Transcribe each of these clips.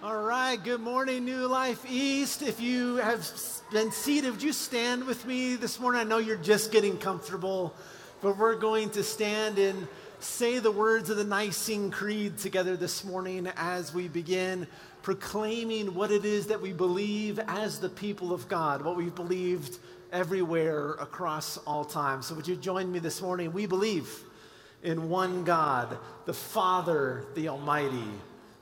All right, good morning, New Life East. If you have been seated, would you stand with me this morning? I know you're just getting comfortable, but we're going to stand and say the words of the Nicene Creed together this morning as we begin proclaiming what it is that we believe as the people of God, what we've believed everywhere across all time. So, would you join me this morning? We believe in one God, the Father, the Almighty,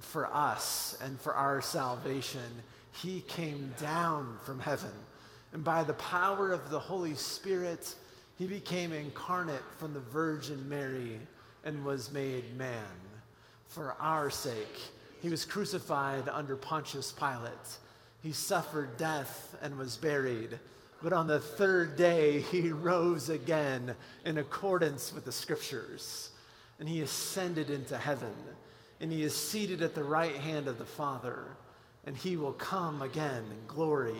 For us and for our salvation, he came down from heaven, and by the power of the Holy Spirit, he became incarnate from the Virgin Mary and was made man. For our sake, he was crucified under Pontius Pilate. He suffered death and was buried but on the third day, he rose again in accordance with the scriptures. And he ascended into heaven. And he is seated at the right hand of the Father. And he will come again in glory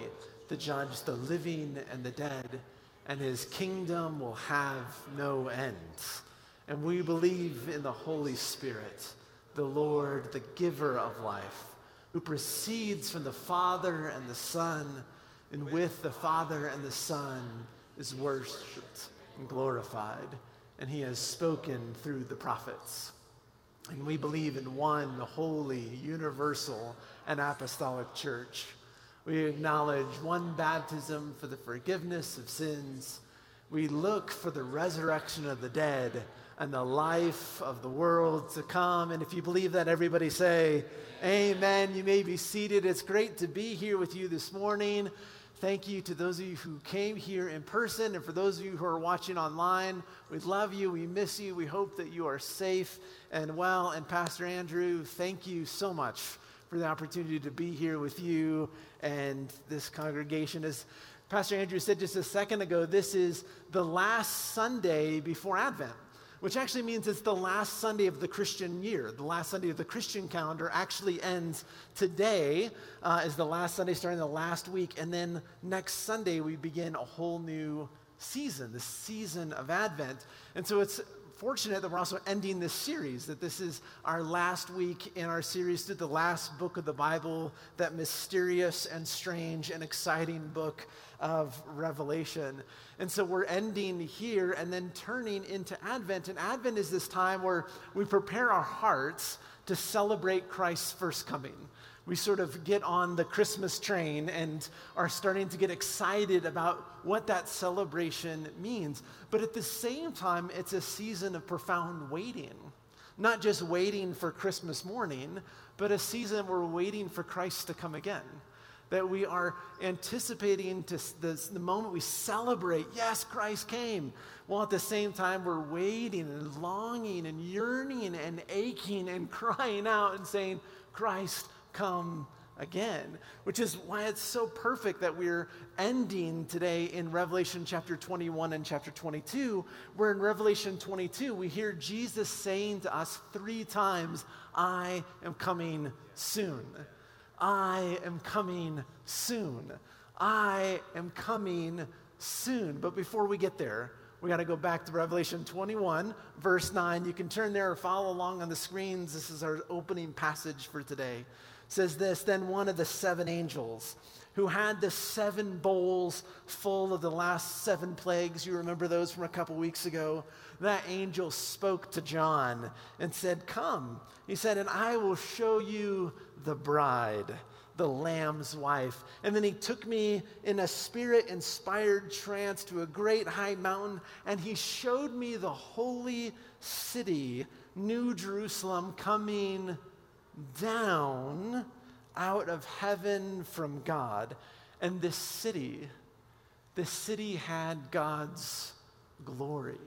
to judge the living and the dead. And his kingdom will have no end. And we believe in the Holy Spirit, the Lord, the giver of life, who proceeds from the Father and the Son and with the Father and the Son is worshiped and glorified, and he has spoken through the prophets. And we believe in one holy, universal, and apostolic church. We acknowledge one baptism for the forgiveness of sins. We look for the resurrection of the dead and the life of the world to come. And if you believe that, everybody say, Amen. You may be seated. It's great to be here with you this morning. Thank you to those of you who came here in person, and for those of you who are watching online. We love you. We miss you. We hope that you are safe and well. And Pastor Andrew, thank you so much for the opportunity to be here with you and this congregation. As Pastor Andrew said just a second ago, this is the last Sunday before Advent which actually means it's the last Sunday of the Christian year. The last Sunday of the Christian calendar actually ends today, uh, is the last Sunday starting the last week. And then next Sunday, we begin a whole new season, the season of Advent. And so it's fortunate that we're also ending this series, that this is our last week in our series through the last book of the Bible, that mysterious and strange and exciting book of Revelation. And so we're ending here and then turning into Advent. And Advent is this time where we prepare our hearts to celebrate Christ's first coming. We sort of get on the Christmas train and are starting to get excited about what that celebration means. But at the same time, it's a season of profound waiting. Not just waiting for Christmas morning, but a season where we're waiting for Christ to come again that we are anticipating to this, the moment we celebrate, yes, Christ came. While at the same time, we're waiting and longing and yearning and aching and crying out and saying, Christ, come again, which is why it's so perfect that we're ending today in Revelation chapter 21 and chapter 22, where in Revelation 22, we hear Jesus saying to us three times, I am coming soon. I am coming soon. I am coming soon. But before we get there, we got to go back to Revelation 21, verse 9. You can turn there or follow along on the screens. This is our opening passage for today. Says this Then one of the seven angels who had the seven bowls full of the last seven plagues, you remember those from a couple weeks ago, that angel spoke to John and said, Come. He said, And I will show you the bride, the Lamb's wife. And then he took me in a spirit inspired trance to a great high mountain, and he showed me the holy city, New Jerusalem, coming down out of heaven from God. And this city, this city had God's glory.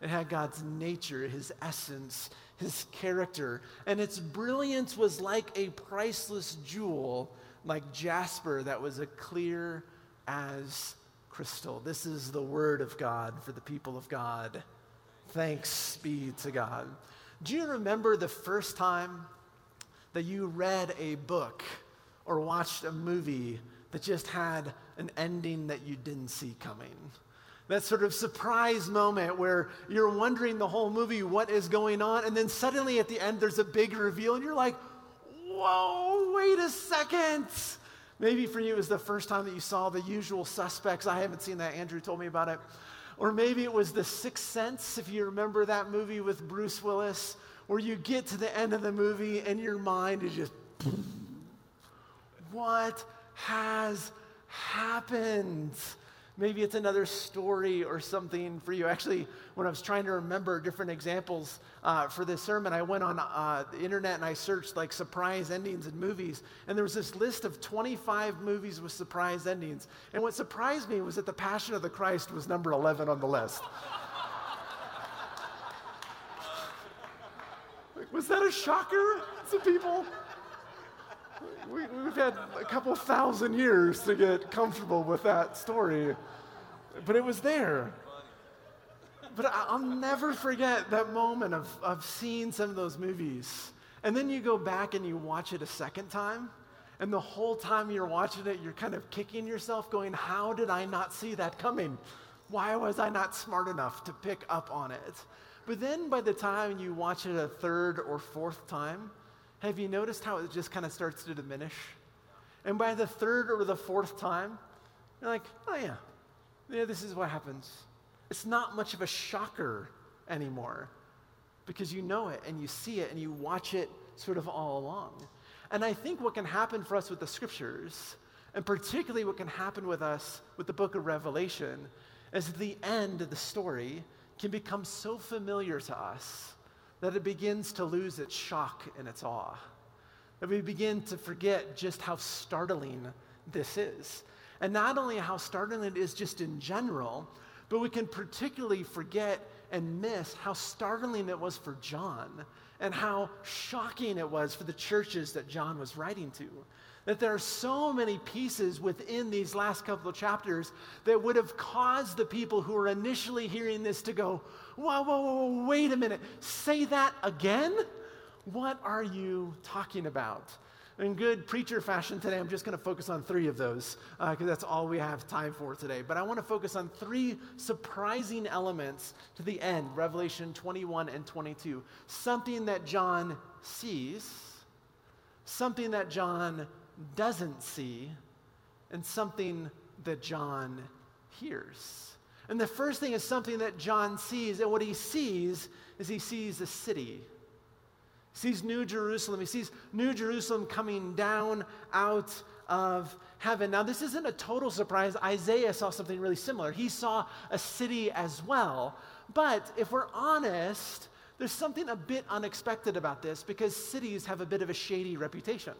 It had God's nature, his essence, his character. And its brilliance was like a priceless jewel, like jasper that was as clear as crystal. This is the word of God for the people of God. Thanks be to God. Do you remember the first time that you read a book or watched a movie that just had an ending that you didn't see coming? That sort of surprise moment where you're wondering the whole movie what is going on, and then suddenly at the end there's a big reveal, and you're like, whoa, wait a second. Maybe for you it was the first time that you saw the usual suspects. I haven't seen that. Andrew told me about it. Or maybe it was The Sixth Sense, if you remember that movie with Bruce Willis, where you get to the end of the movie and your mind is just, what has happened? Maybe it's another story or something for you. Actually, when I was trying to remember different examples uh, for this sermon, I went on uh, the internet and I searched like surprise endings in movies. And there was this list of 25 movies with surprise endings. And what surprised me was that The Passion of the Christ was number 11 on the list. Was that a shocker to people? we, have had a couple thousand years to get comfortable with that story, but it was there. But I'll never forget that moment of, of seeing some of those movies. And then you go back and you watch it a second time, and the whole time you're watching it, you're kind of kicking yourself, going, How did I not see that coming? Why was I not smart enough to pick up on it? But then by the time you watch it a third or fourth time, have you noticed how it just kind of starts to diminish? And by the third or the fourth time, you're like, oh yeah, yeah, this is what happens. It's not much of a shocker anymore because you know it and you see it and you watch it sort of all along. And I think what can happen for us with the scriptures, and particularly what can happen with us with the book of Revelation, is the end of the story can become so familiar to us that it begins to lose its shock and its awe. That we begin to forget just how startling this is. And not only how startling it is just in general, but we can particularly forget and miss how startling it was for John and how shocking it was for the churches that John was writing to. That there are so many pieces within these last couple of chapters that would have caused the people who were initially hearing this to go, whoa, whoa, whoa, wait a minute, say that again? What are you talking about? In good preacher fashion today, I'm just going to focus on three of those because uh, that's all we have time for today. But I want to focus on three surprising elements to the end, Revelation 21 and 22. Something that John sees, something that John doesn't see, and something that John hears. And the first thing is something that John sees. And what he sees is he sees a city. He sees New Jerusalem. He sees New Jerusalem coming down out of heaven. Now, this isn't a total surprise. Isaiah saw something really similar. He saw a city as well. But if we're honest, there's something a bit unexpected about this because cities have a bit of a shady reputation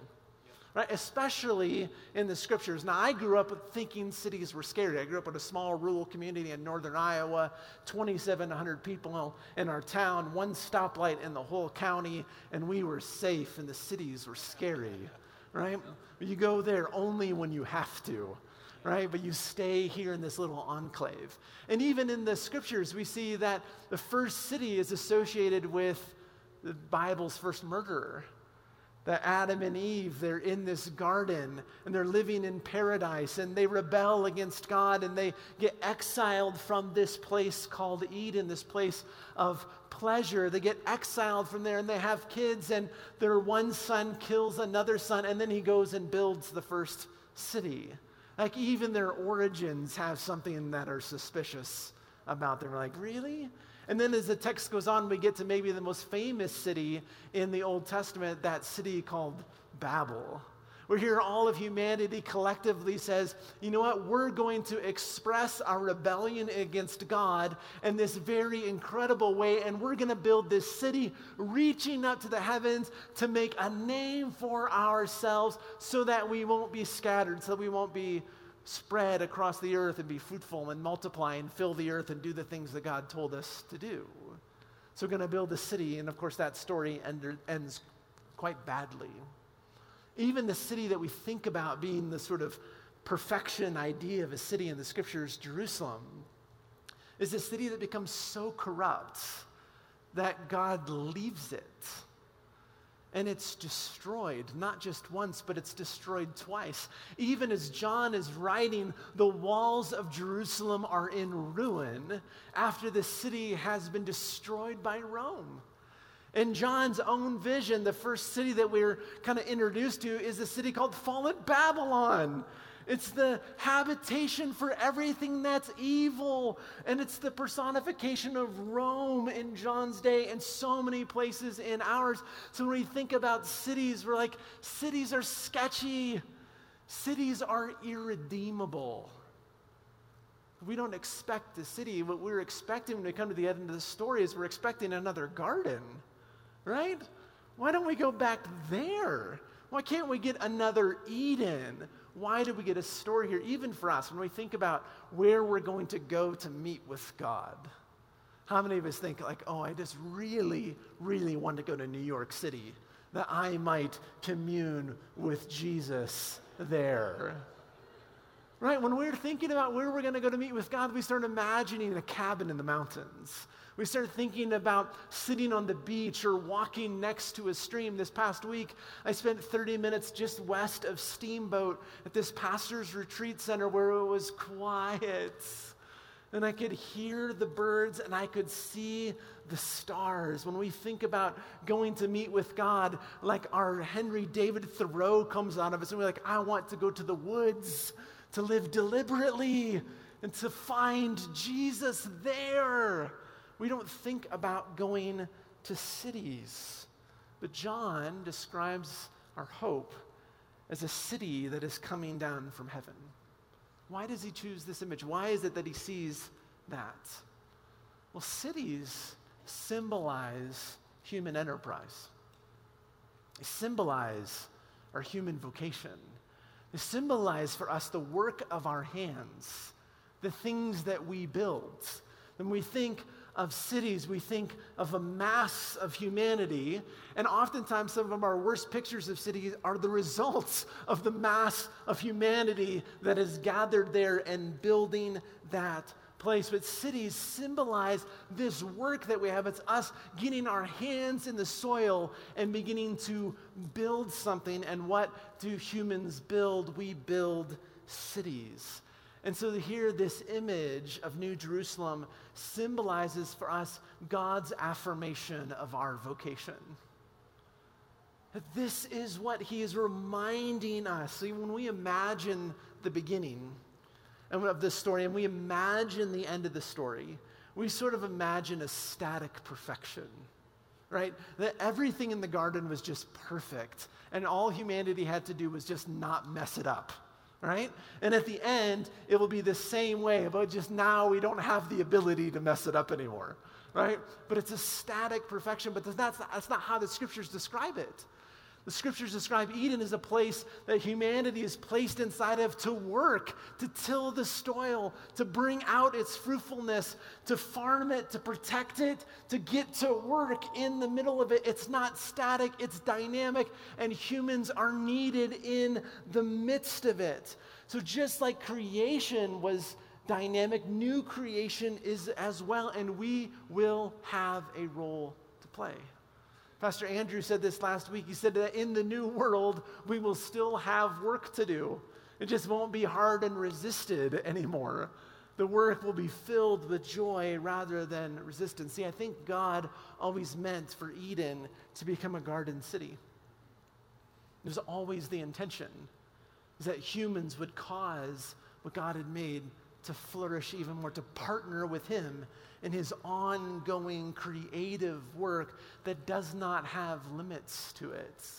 right? Especially in the scriptures. Now, I grew up thinking cities were scary. I grew up in a small rural community in northern Iowa, 2,700 people in our town, one stoplight in the whole county, and we were safe, and the cities were scary, right? You go there only when you have to. Right? But you stay here in this little enclave. And even in the scriptures, we see that the first city is associated with the Bible's first murderer, that Adam and Eve, they're in this garden and they're living in paradise and they rebel against God and they get exiled from this place called Eden, this place of pleasure. They get exiled from there and they have kids and their one son kills another son and then he goes and builds the first city. Like even their origins have something that are suspicious about them. Like, really? And then as the text goes on, we get to maybe the most famous city in the Old Testament, that city called Babel. Where here all of humanity collectively says, you know what, we're going to express our rebellion against God in this very incredible way, and we're going to build this city reaching up to the heavens to make a name for ourselves so that we won't be scattered, so that we won't be spread across the earth and be fruitful and multiply and fill the earth and do the things that God told us to do. So we're going to build a city, and of course, that story ends quite badly. Even the city that we think about being the sort of perfection idea of a city in the scriptures, Jerusalem, is a city that becomes so corrupt that God leaves it. And it's destroyed, not just once, but it's destroyed twice. Even as John is writing, the walls of Jerusalem are in ruin after the city has been destroyed by Rome. In John's own vision, the first city that we're kind of introduced to is a city called Fallen Babylon. It's the habitation for everything that's evil. And it's the personification of Rome in John's day and so many places in ours. So when we think about cities, we're like, cities are sketchy, cities are irredeemable. We don't expect a city. What we're expecting when we come to the end of the story is we're expecting another garden, right? Why don't we go back there? Why can't we get another Eden? Why do we get a story here, even for us, when we think about where we're going to go to meet with God? How many of us think, like, oh, I just really, really want to go to New York City that I might commune with Jesus there? Right? When we're thinking about where we're going to go to meet with God, we start imagining a cabin in the mountains. We start thinking about sitting on the beach or walking next to a stream. This past week, I spent 30 minutes just west of Steamboat at this pastor's retreat center where it was quiet. And I could hear the birds and I could see the stars. When we think about going to meet with God, like our Henry David Thoreau comes out of us, and we're like, I want to go to the woods to live deliberately and to find Jesus there. We don't think about going to cities. But John describes our hope as a city that is coming down from heaven. Why does he choose this image? Why is it that he sees that? Well, cities symbolize human enterprise, they symbolize our human vocation. They symbolize for us the work of our hands, the things that we build. When we think of cities, we think of a mass of humanity, and oftentimes some of our worst pictures of cities are the results of the mass of humanity that is gathered there and building that place. But cities symbolize this work that we have. It's us getting our hands in the soil and beginning to build something. And what do humans build? We build cities. And so here, this image of New Jerusalem symbolizes for us God's affirmation of our vocation. This is what he is reminding us. See, when we imagine the beginning of this story and we imagine the end of the story, we sort of imagine a static perfection, right? That everything in the garden was just perfect, and all humanity had to do was just not mess it up right? And at the end, it will be the same way, but just now we don't have the ability to mess it up anymore, right? But it's a static perfection, but that's not, that's not how the scriptures describe it. The scriptures describe Eden as a place that humanity is placed inside of to work, to till the soil, to bring out its fruitfulness, to farm it, to protect it, to get to work in the middle of it. It's not static, it's dynamic, and humans are needed in the midst of it. So, just like creation was dynamic, new creation is as well, and we will have a role to play. Pastor Andrew said this last week. He said that in the new world, we will still have work to do. It just won't be hard and resisted anymore. The work will be filled with joy rather than resistance. See, I think God always meant for Eden to become a garden city. It was always the intention that humans would cause what God had made to flourish even more, to partner with Him in His ongoing creative work that does not have limits to it,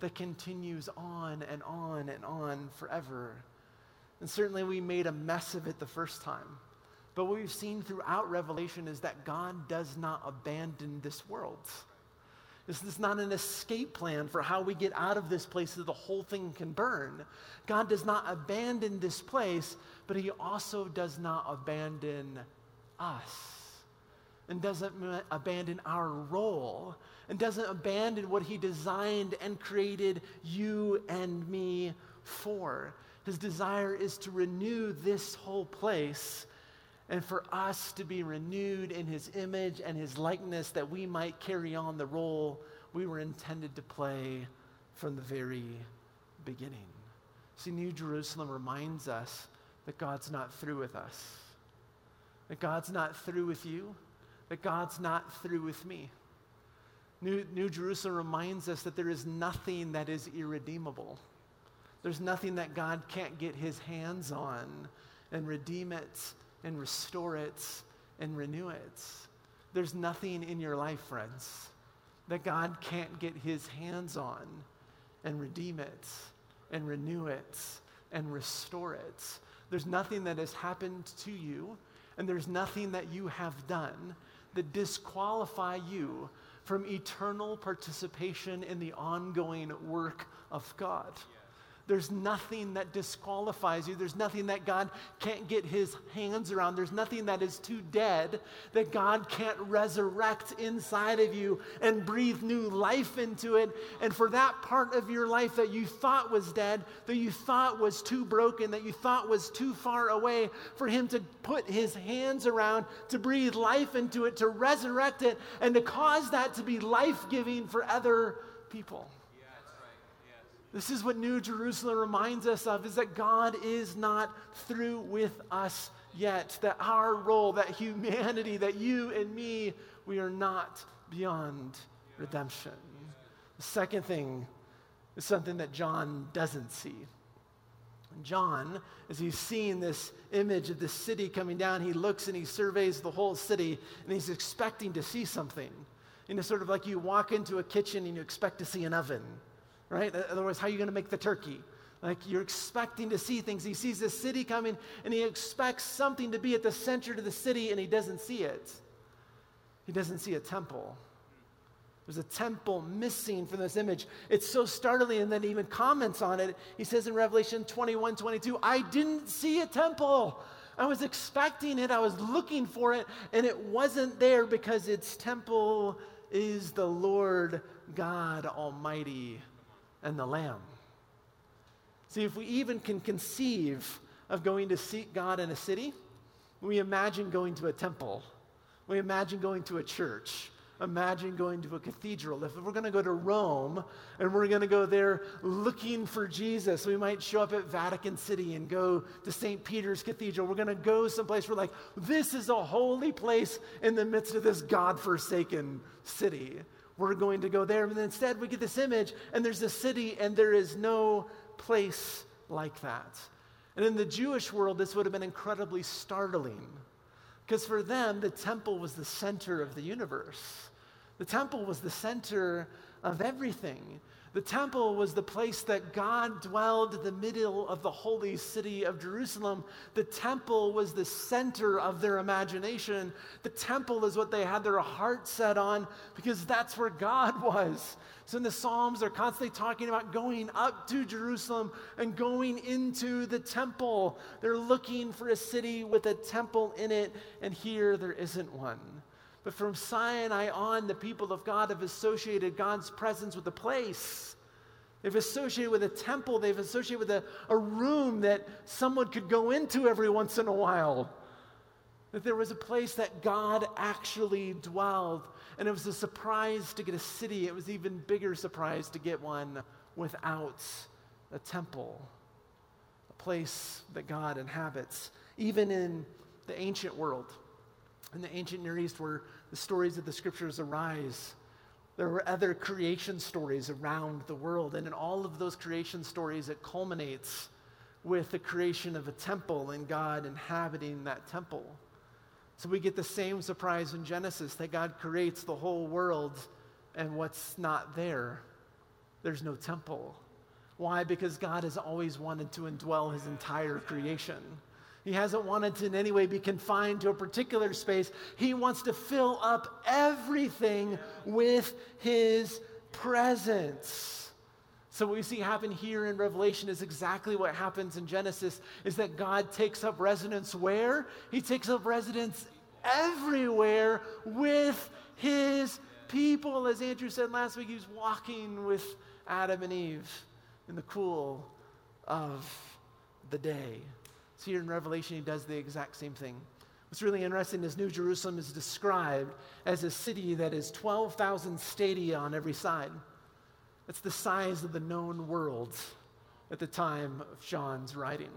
that continues on and on and on forever. And certainly we made a mess of it the first time. But what we've seen throughout Revelation is that God does not abandon this world. This is not an escape plan for how we get out of this place so the whole thing can burn. God does not abandon this place, but He also does not abandon us and doesn't abandon our role and doesn't abandon what He designed and created you and me for. His desire is to renew this whole place and for us to be renewed in his image and his likeness that we might carry on the role we were intended to play from the very beginning. See, New Jerusalem reminds us that God's not through with us, that God's not through with you, that God's not through with me. New, New Jerusalem reminds us that there is nothing that is irredeemable. There's nothing that God can't get his hands on and redeem it and restore it and renew it. There's nothing in your life, friends, that God can't get his hands on and redeem it and renew it and restore it. There's nothing that has happened to you, and there's nothing that you have done that disqualify you from eternal participation in the ongoing work of God. There's nothing that disqualifies you. There's nothing that God can't get his hands around. There's nothing that is too dead that God can't resurrect inside of you and breathe new life into it. And for that part of your life that you thought was dead, that you thought was too broken, that you thought was too far away, for him to put his hands around, to breathe life into it, to resurrect it, and to cause that to be life giving for other people. This is what New Jerusalem reminds us of is that God is not through with us yet. That our role, that humanity, that you and me, we are not beyond redemption. The second thing is something that John doesn't see. John, as he's seeing this image of the city coming down, he looks and he surveys the whole city and he's expecting to see something. You know, sort of like you walk into a kitchen and you expect to see an oven right? Otherwise, how are you going to make the turkey? Like you're expecting to see things. He sees the city coming and he expects something to be at the center of the city and he doesn't see it. He doesn't see a temple. There's a temple missing from this image. It's so startling, and then he even comments on it. He says in Revelation 21 22, I didn't see a temple. I was expecting it, I was looking for it, and it wasn't there because its temple is the Lord God Almighty and the Lamb. See, if we even can conceive of going to seek God in a city, we imagine going to a temple, we imagine going to a church. Imagine going to a cathedral. If we're going to go to Rome and we're going to go there looking for Jesus, we might show up at Vatican City and go to St. Peter's Cathedral. We're going to go someplace where, like, this is a holy place in the midst of this God forsaken city we're going to go there. And instead, we get this image, and there's a city, and there is no place like that. And in the Jewish world, this would have been incredibly startling because for them, the temple was the center of the universe. The temple was the center of everything. The temple was the place that God dwelled the middle of the holy city of Jerusalem. The temple was the center of their imagination. The temple is what they had their heart set on because that's where God was. So in the Psalms, they're constantly talking about going up to Jerusalem and going into the temple. They're looking for a city with a temple in it, and here there isn't one. But from Sinai on, the people of God have associated God's presence with a place. They've associated with a temple. They've associated with a, a room that someone could go into every once in a while. That there was a place that God actually dwelled. And it was a surprise to get a city. It was even bigger surprise to get one without a temple, a place that God inhabits. Even in the ancient world, in the ancient Near East, where the stories of the scriptures arise. There were other creation stories around the world, and in all of those creation stories, it culminates with the creation of a temple and God inhabiting that temple. So we get the same surprise in Genesis that God creates the whole world, and what's not there? There's no temple. Why? Because God has always wanted to indwell his entire creation. He hasn't wanted to in any way be confined to a particular space. He wants to fill up everything with His presence. So what we see happen here in Revelation is exactly what happens in Genesis is that God takes up residence where? He takes up residence everywhere with his people. As Andrew said last week, he was walking with Adam and Eve in the cool of the day. So here in Revelation, he does the exact same thing. What's really interesting is New Jerusalem is described as a city that is 12,000 stadia on every side. That's the size of the known world at the time of John's writing.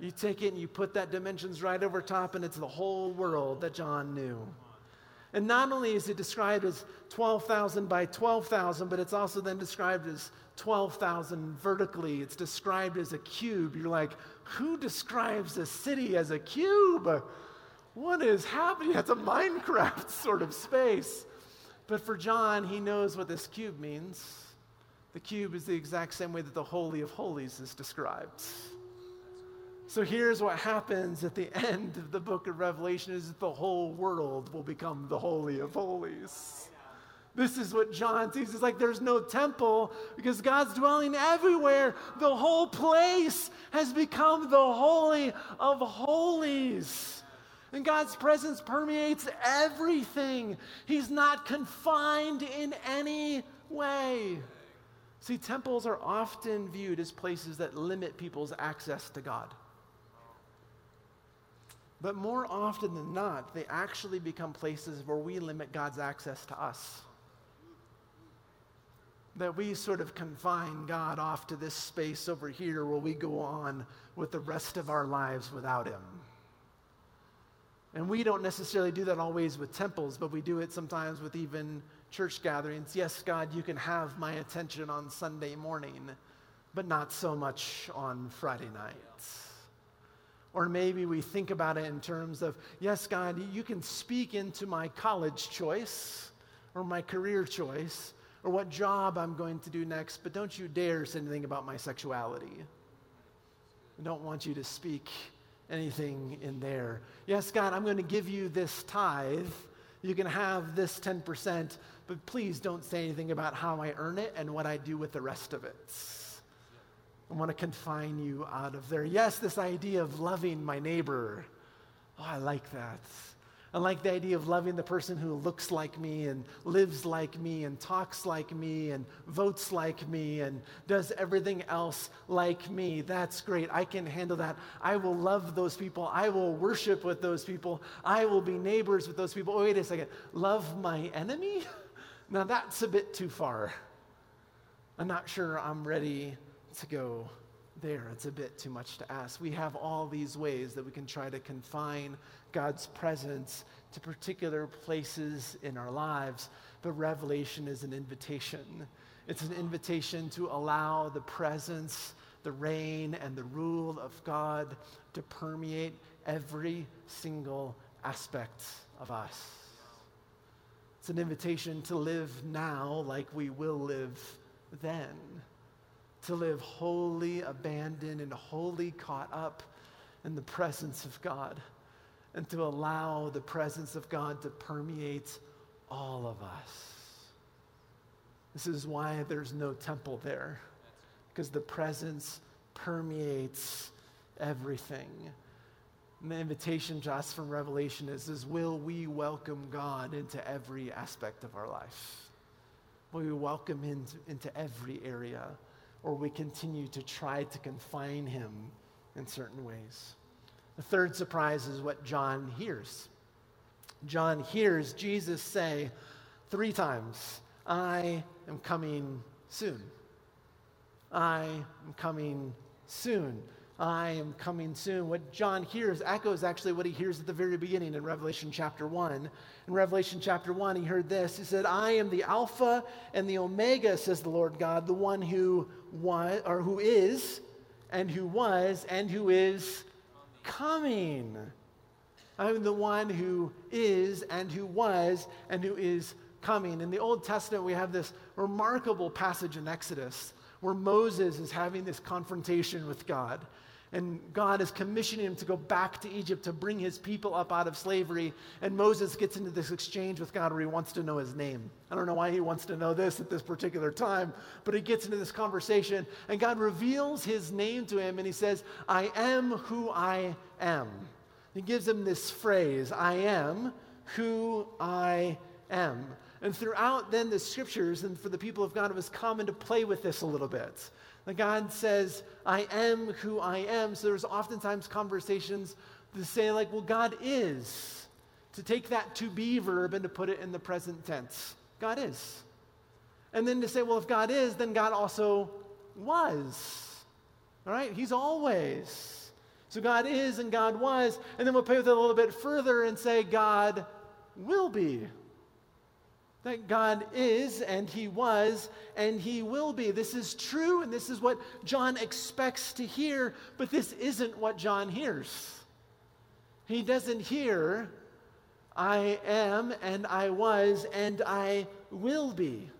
You take it and you put that dimensions right over top, and it's the whole world that John knew. And not only is it described as 12,000 by 12,000, but it's also then described as 12,000 vertically. It's described as a cube. You're like, who describes a city as a cube? What is happening? That's a Minecraft sort of space. But for John, he knows what this cube means. The cube is the exact same way that the Holy of Holies is described. So here's what happens at the end of the book of Revelation is the whole world will become the Holy of Holies. This is what John sees. It's like there's no temple because God's dwelling everywhere. The whole place has become the Holy of Holies. And God's presence permeates everything. He's not confined in any way. See, temples are often viewed as places that limit people's access to God. But more often than not, they actually become places where we limit God's access to us. That we sort of confine God off to this space over here where we go on with the rest of our lives without Him. And we don't necessarily do that always with temples, but we do it sometimes with even church gatherings. Yes, God, you can have my attention on Sunday morning, but not so much on Friday nights. Or maybe we think about it in terms of, yes, God, you can speak into my college choice or my career choice or what job I'm going to do next, but don't you dare say anything about my sexuality. I don't want you to speak anything in there. Yes, God, I'm going to give you this tithe. You can have this 10%, but please don't say anything about how I earn it and what I do with the rest of it. I want to confine you out of there. Yes, this idea of loving my neighbor. Oh, I like that. I like the idea of loving the person who looks like me and lives like me and talks like me and votes like me and does everything else like me. That's great. I can handle that. I will love those people. I will worship with those people. I will be neighbors with those people. Oh, wait a second. Love my enemy? Now that's a bit too far. I'm not sure I'm ready to go there. It's a bit too much to ask. We have all these ways that we can try to confine God's presence to particular places in our lives, but Revelation is an invitation. It's an invitation to allow the presence, the reign, and the rule of God to permeate every single aspect of us. It's an invitation to live now like we will live then to live wholly abandoned and wholly caught up in the presence of God, and to allow the presence of God to permeate all of us. This is why there's no temple there, because the presence permeates everything. And the invitation us from Revelation is, is will we welcome God into every aspect of our life? Will we welcome him into every area? Or we continue to try to confine him in certain ways. The third surprise is what John hears. John hears Jesus say three times, I am coming soon. I am coming soon. I am coming soon. What John hears echoes actually what he hears at the very beginning in Revelation chapter 1. In Revelation chapter 1, he heard this. He said, I am the Alpha and the Omega, says the Lord God, the one who was, or who is, and who was, and who is coming. I'm the one who is, and who was, and who is coming. In the Old Testament, we have this remarkable passage in Exodus where Moses is having this confrontation with God. And God is commissioning him to go back to Egypt to bring his people up out of slavery. And Moses gets into this exchange with God where he wants to know his name. I don't know why he wants to know this at this particular time, but he gets into this conversation. And God reveals his name to him and he says, I am who I am. He gives him this phrase, I am who I am. And throughout then the scriptures and for the people of God, it was common to play with this a little bit. God says, I am who I am. So there's oftentimes conversations to say, like, well, God is. To take that to be verb and to put it in the present tense. God is. And then to say, well, if God is, then God also was. All right? He's always. So God is and God was. And then we'll play with it a little bit further and say, God will be that God is and He was and He will be. This is true and this is what John expects to hear, but this isn't what John hears. He doesn't hear, I am and I was and I will be.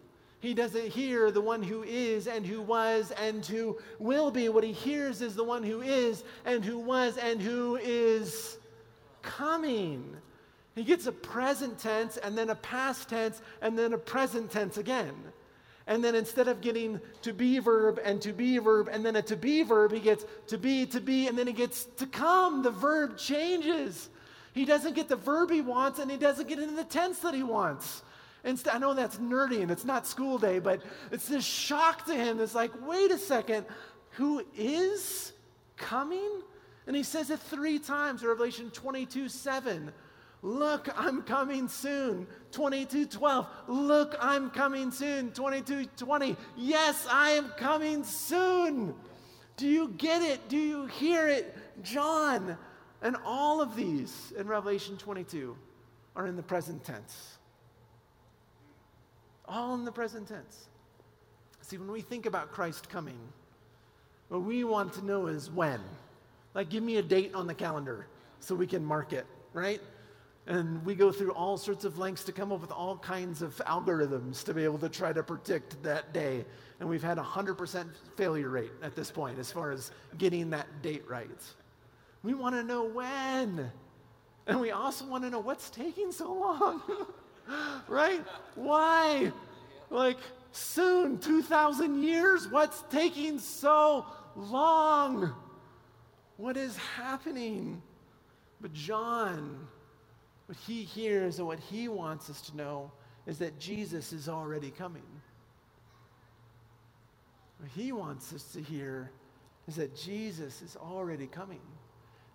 He doesn't hear the one who is and who was and who will be. What he hears is the one who is and who was and who is coming. He gets a present tense and then a past tense and then a present tense again. And then instead of getting to be verb and to be verb and then a to be verb, he gets to be, to be, and then he gets to come. The verb changes. He doesn't get the verb he wants and he doesn't get into the tense that he wants. Instead, I know that's nerdy and it's not school day, but it's this shock to him. It's like, wait a second, who is coming? And he says it three times, Revelation 22 7. Look, I'm coming soon. 2212. Look, I'm coming soon. 2220. Yes, I am coming soon. Do you get it? Do you hear it? John. And all of these in Revelation 22 are in the present tense. All in the present tense. See, when we think about Christ coming, what we want to know is when. Like, give me a date on the calendar so we can mark it, right? And we go through all sorts of lengths to come up with all kinds of algorithms to be able to try to predict that day. And we've had a 100% failure rate at this point as far as getting that date right. We want to know when. And we also want to know what's taking so long. right? Why? Like, soon, 2,000 years? What's taking so long? What is happening? But John what he hears and what he wants us to know is that Jesus is already coming. What he wants us to hear is that Jesus is already coming.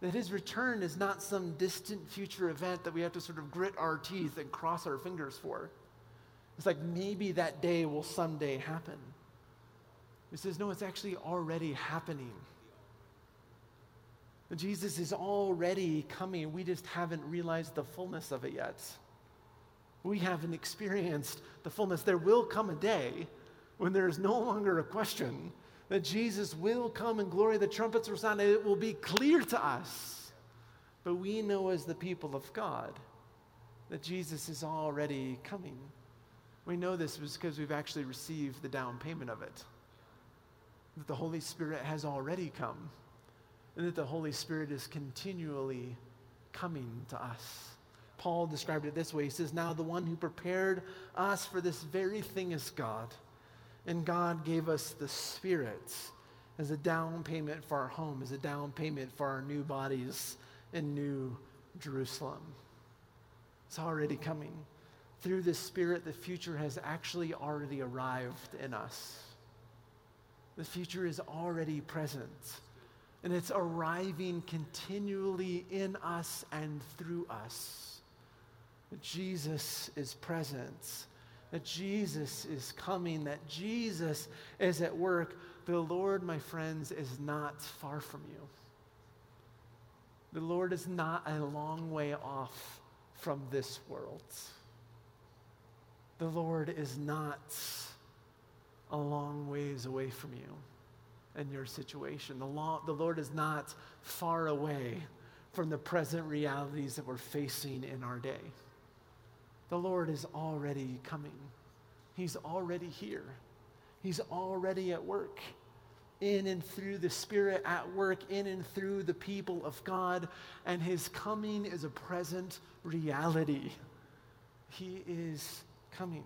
That his return is not some distant future event that we have to sort of grit our teeth and cross our fingers for. It's like maybe that day will someday happen. He says, no, it's actually already happening. Jesus is already coming. We just haven't realized the fullness of it yet. We haven't experienced the fullness. There will come a day when there is no longer a question that Jesus will come in glory. The trumpets will sound, it will be clear to us. But we know as the people of God that Jesus is already coming. We know this because we've actually received the down payment of it, that the Holy Spirit has already come and that the Holy Spirit is continually coming to us. Paul described it this way He says, Now the one who prepared us for this very thing is God. And God gave us the Spirit as a down payment for our home, as a down payment for our new bodies in New Jerusalem. It's already coming. Through the Spirit, the future has actually already arrived in us. The future is already present and it's arriving continually in us and through us. That Jesus is present, that Jesus is coming, that Jesus is at work. The Lord, my friends, is not far from you. The Lord is not a long way off from this world. The Lord is not a long ways away from you in your situation. The, law, the Lord is not far away from the present realities that we're facing in our day. The Lord is already coming, He's already here, He's already at work. in and through the Spirit at work in and through the people of God, and his coming is a present reality. He is coming.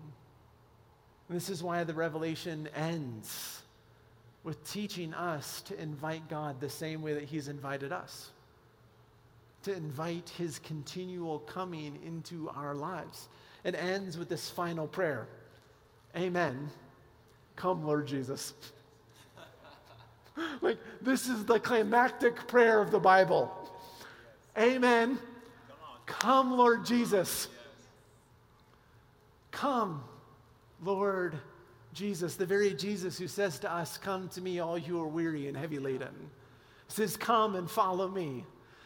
And this is why the revelation ends with teaching us to invite God the same way that he's invited us. To invite his continual coming into our lives. It ends with this final prayer Amen. Come, Lord Jesus. like, this is the climactic prayer of the Bible. Amen. Come, Lord Jesus. Come, Lord Jesus, the very Jesus who says to us, Come to me, all you are weary and heavy laden. says, Come and follow me.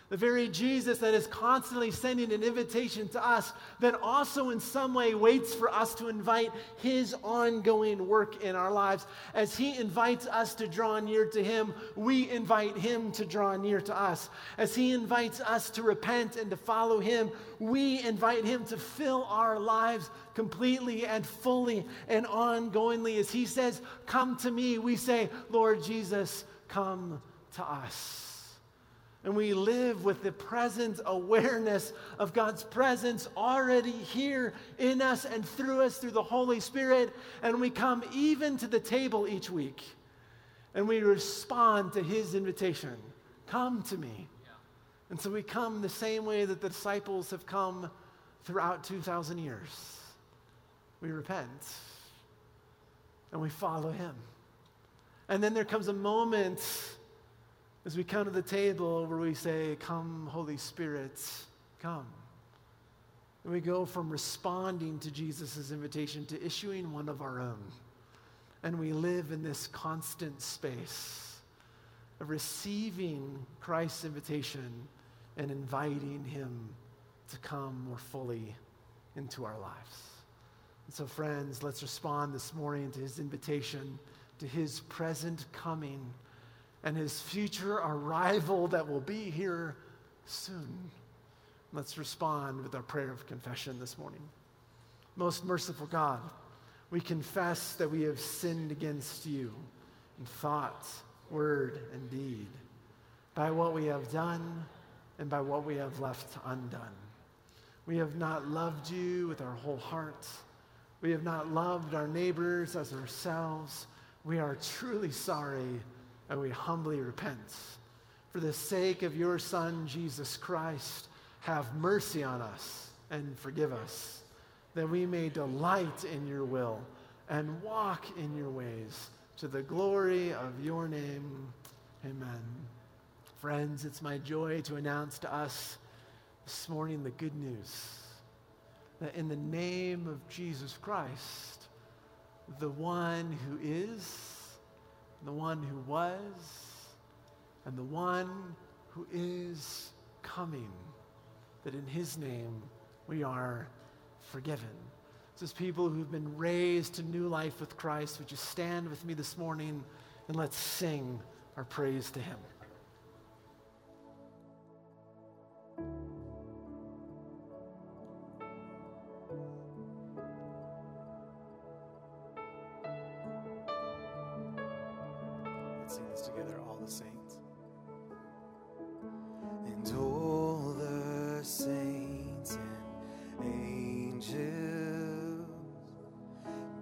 The very Jesus that is constantly sending an invitation to us, that also in some way waits for us to invite his ongoing work in our lives. As he invites us to draw near to him, we invite him to draw near to us. As he invites us to repent and to follow him, we invite him to fill our lives completely and fully and ongoingly. As he says, Come to me, we say, Lord Jesus, come to us. And we live with the present awareness of God's presence already here in us and through us through the Holy Spirit. And we come even to the table each week and we respond to his invitation come to me. Yeah. And so we come the same way that the disciples have come throughout 2,000 years. We repent and we follow him. And then there comes a moment as we come to the table where we say, Come, Holy Spirit, come. And we go from responding to Jesus' invitation to issuing one of our own. And we live in this constant space of receiving Christ's invitation and inviting Him to come more fully into our lives. And so, friends, let's respond this morning to His invitation, to His present coming and his future arrival that will be here soon. Let's respond with our prayer of confession this morning. Most merciful God, we confess that we have sinned against you in thought, word, and deed, by what we have done and by what we have left undone. We have not loved you with our whole heart. We have not loved our neighbors as ourselves. We are truly sorry and we humbly repent. For the sake of your Son, Jesus Christ, have mercy on us and forgive us, that we may delight in your will and walk in your ways to the glory of your name. Amen. Friends, it's my joy to announce to us this morning the good news that in the name of Jesus Christ, the one who is, the one who was, and the one who is coming, that in his name we are forgiven. So, as people who've been raised to new life with Christ, would you stand with me this morning and let's sing our praise to him?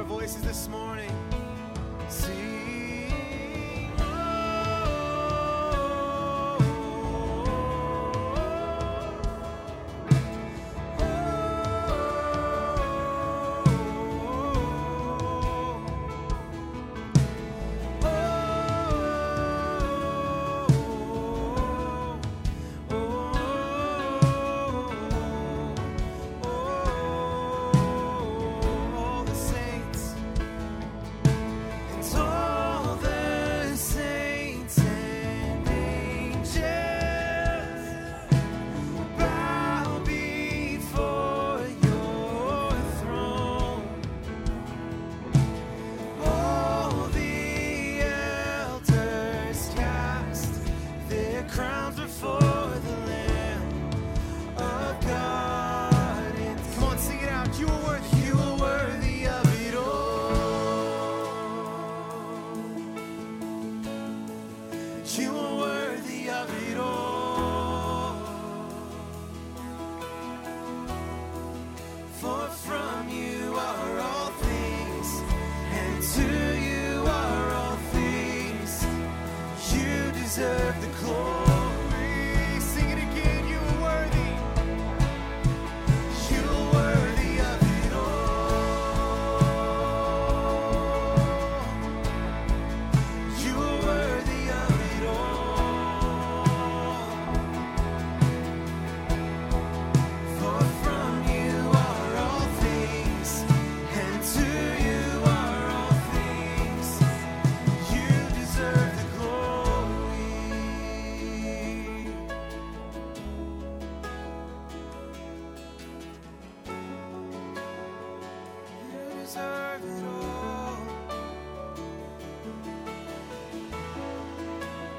our voices this morning.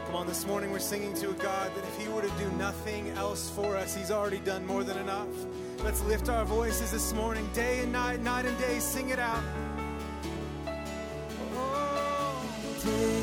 Come on, this morning we're singing to a God that if He were to do nothing else for us, He's already done more than enough. Let's lift our voices this morning, day and night, night and day, sing it out. Oh,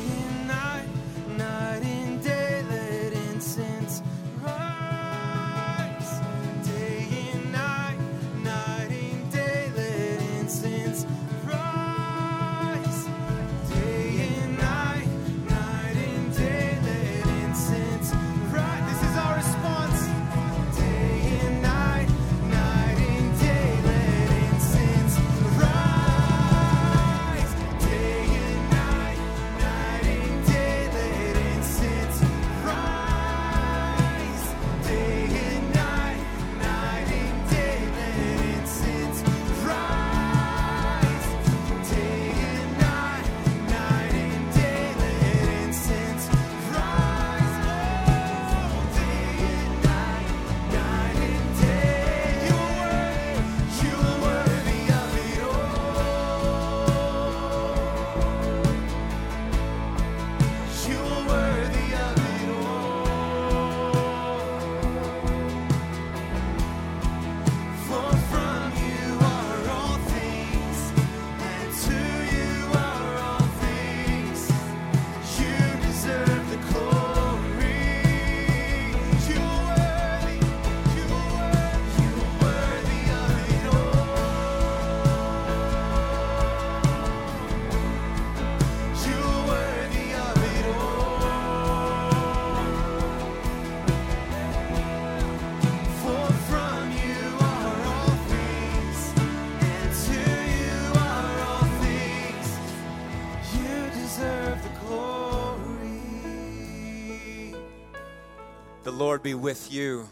Lord be with you.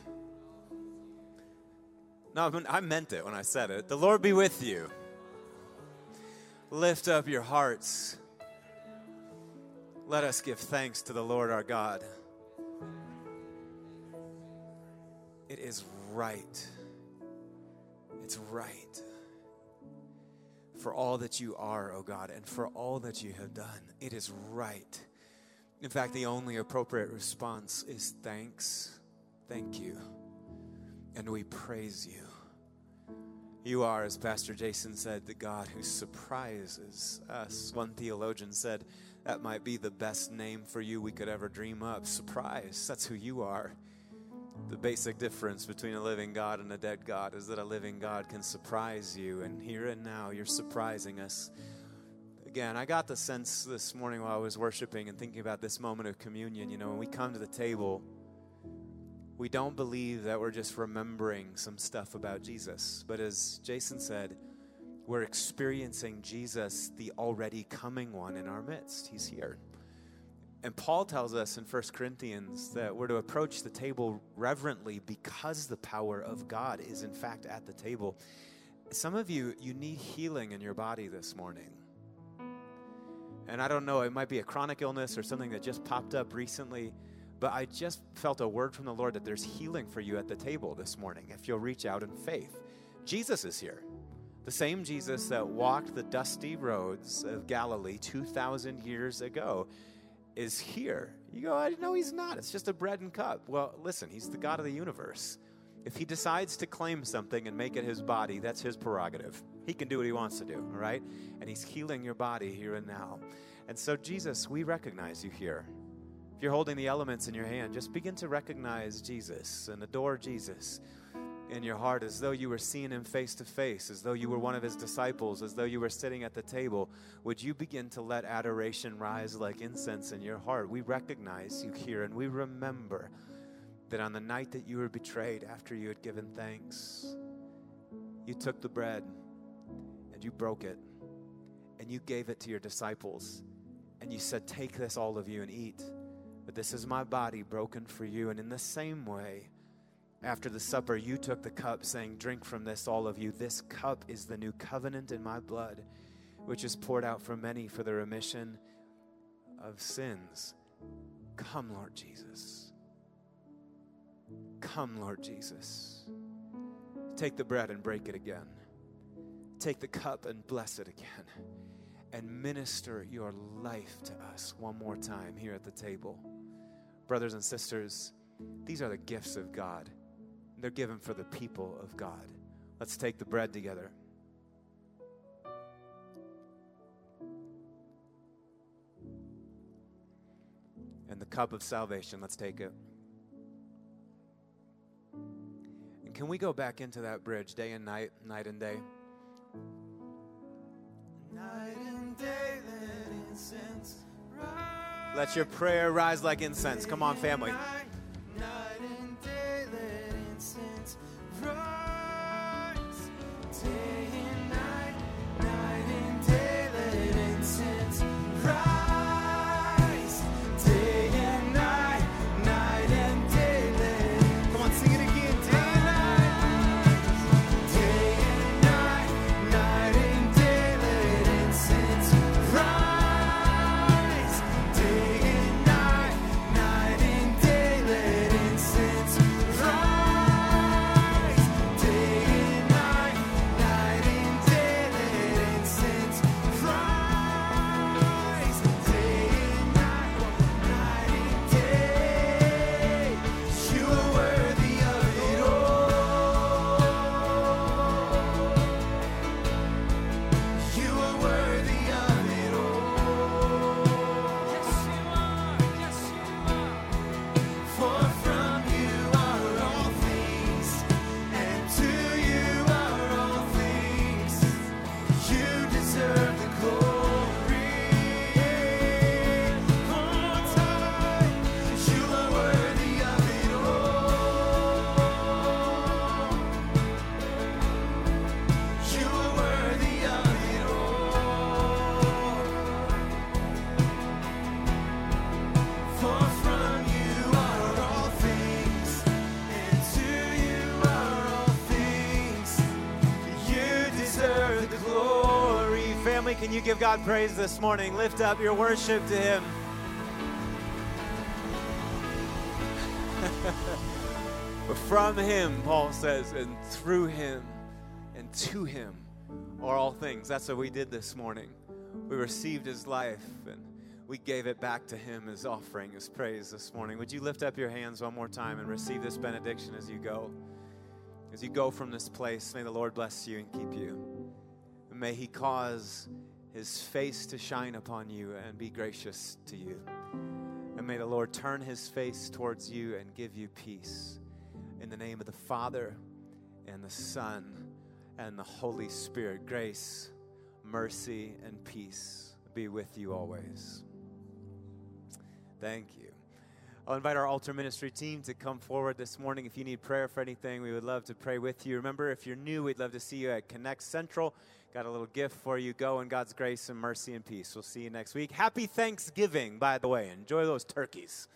No, I I meant it when I said it. The Lord be with you. Lift up your hearts. Let us give thanks to the Lord our God. It is right. It's right. For all that you are, O God, and for all that you have done, it is right. In fact, the only appropriate response is thanks. Thank you. And we praise you. You are, as Pastor Jason said, the God who surprises us. One theologian said that might be the best name for you we could ever dream up. Surprise. That's who you are. The basic difference between a living God and a dead God is that a living God can surprise you, and here and now you're surprising us. Again, I got the sense this morning while I was worshiping and thinking about this moment of communion. You know, when we come to the table, we don't believe that we're just remembering some stuff about Jesus. But as Jason said, we're experiencing Jesus, the already coming one in our midst. He's here. And Paul tells us in 1 Corinthians that we're to approach the table reverently because the power of God is, in fact, at the table. Some of you, you need healing in your body this morning. And I don't know, it might be a chronic illness or something that just popped up recently, but I just felt a word from the Lord that there's healing for you at the table this morning if you'll reach out in faith. Jesus is here. The same Jesus that walked the dusty roads of Galilee 2,000 years ago is here. You go, know he's not. It's just a bread and cup. Well, listen, he's the God of the universe. If he decides to claim something and make it his body, that's his prerogative. He can do what he wants to do, all right? And he's healing your body here and now. And so, Jesus, we recognize you here. If you're holding the elements in your hand, just begin to recognize Jesus and adore Jesus in your heart as though you were seeing him face to face, as though you were one of his disciples, as though you were sitting at the table. Would you begin to let adoration rise like incense in your heart? We recognize you here and we remember that on the night that you were betrayed, after you had given thanks, you took the bread and you broke it and you gave it to your disciples and you said, Take this, all of you, and eat. But this is my body broken for you. And in the same way, after the supper, you took the cup, saying, Drink from this, all of you. This cup is the new covenant in my blood, which is poured out for many for the remission of sins. Come, Lord Jesus. Come, Lord Jesus. Take the bread and break it again. Take the cup and bless it again. And minister your life to us one more time here at the table. Brothers and sisters, these are the gifts of God. They're given for the people of God. Let's take the bread together. And the cup of salvation, let's take it. And can we go back into that bridge day and night, night and day? Night and day, incense. Let your prayer rise like incense. Come on, family. Give God praise this morning? Lift up your worship to Him. From Him, Paul says, and through Him and to Him are all things. That's what we did this morning. We received His life and we gave it back to Him as offering, as praise this morning. Would you lift up your hands one more time and receive this benediction as you go? As you go from this place, may the Lord bless you and keep you. And may He cause His face to shine upon you and be gracious to you. And may the Lord turn His face towards you and give you peace. In the name of the Father and the Son and the Holy Spirit, grace, mercy, and peace be with you always. Thank you. I'll invite our altar ministry team to come forward this morning. If you need prayer for anything, we would love to pray with you. Remember, if you're new, we'd love to see you at Connect Central. Got a little gift for you. Go in God's grace and mercy and peace. We'll see you next week. Happy Thanksgiving, by the way. Enjoy those turkeys.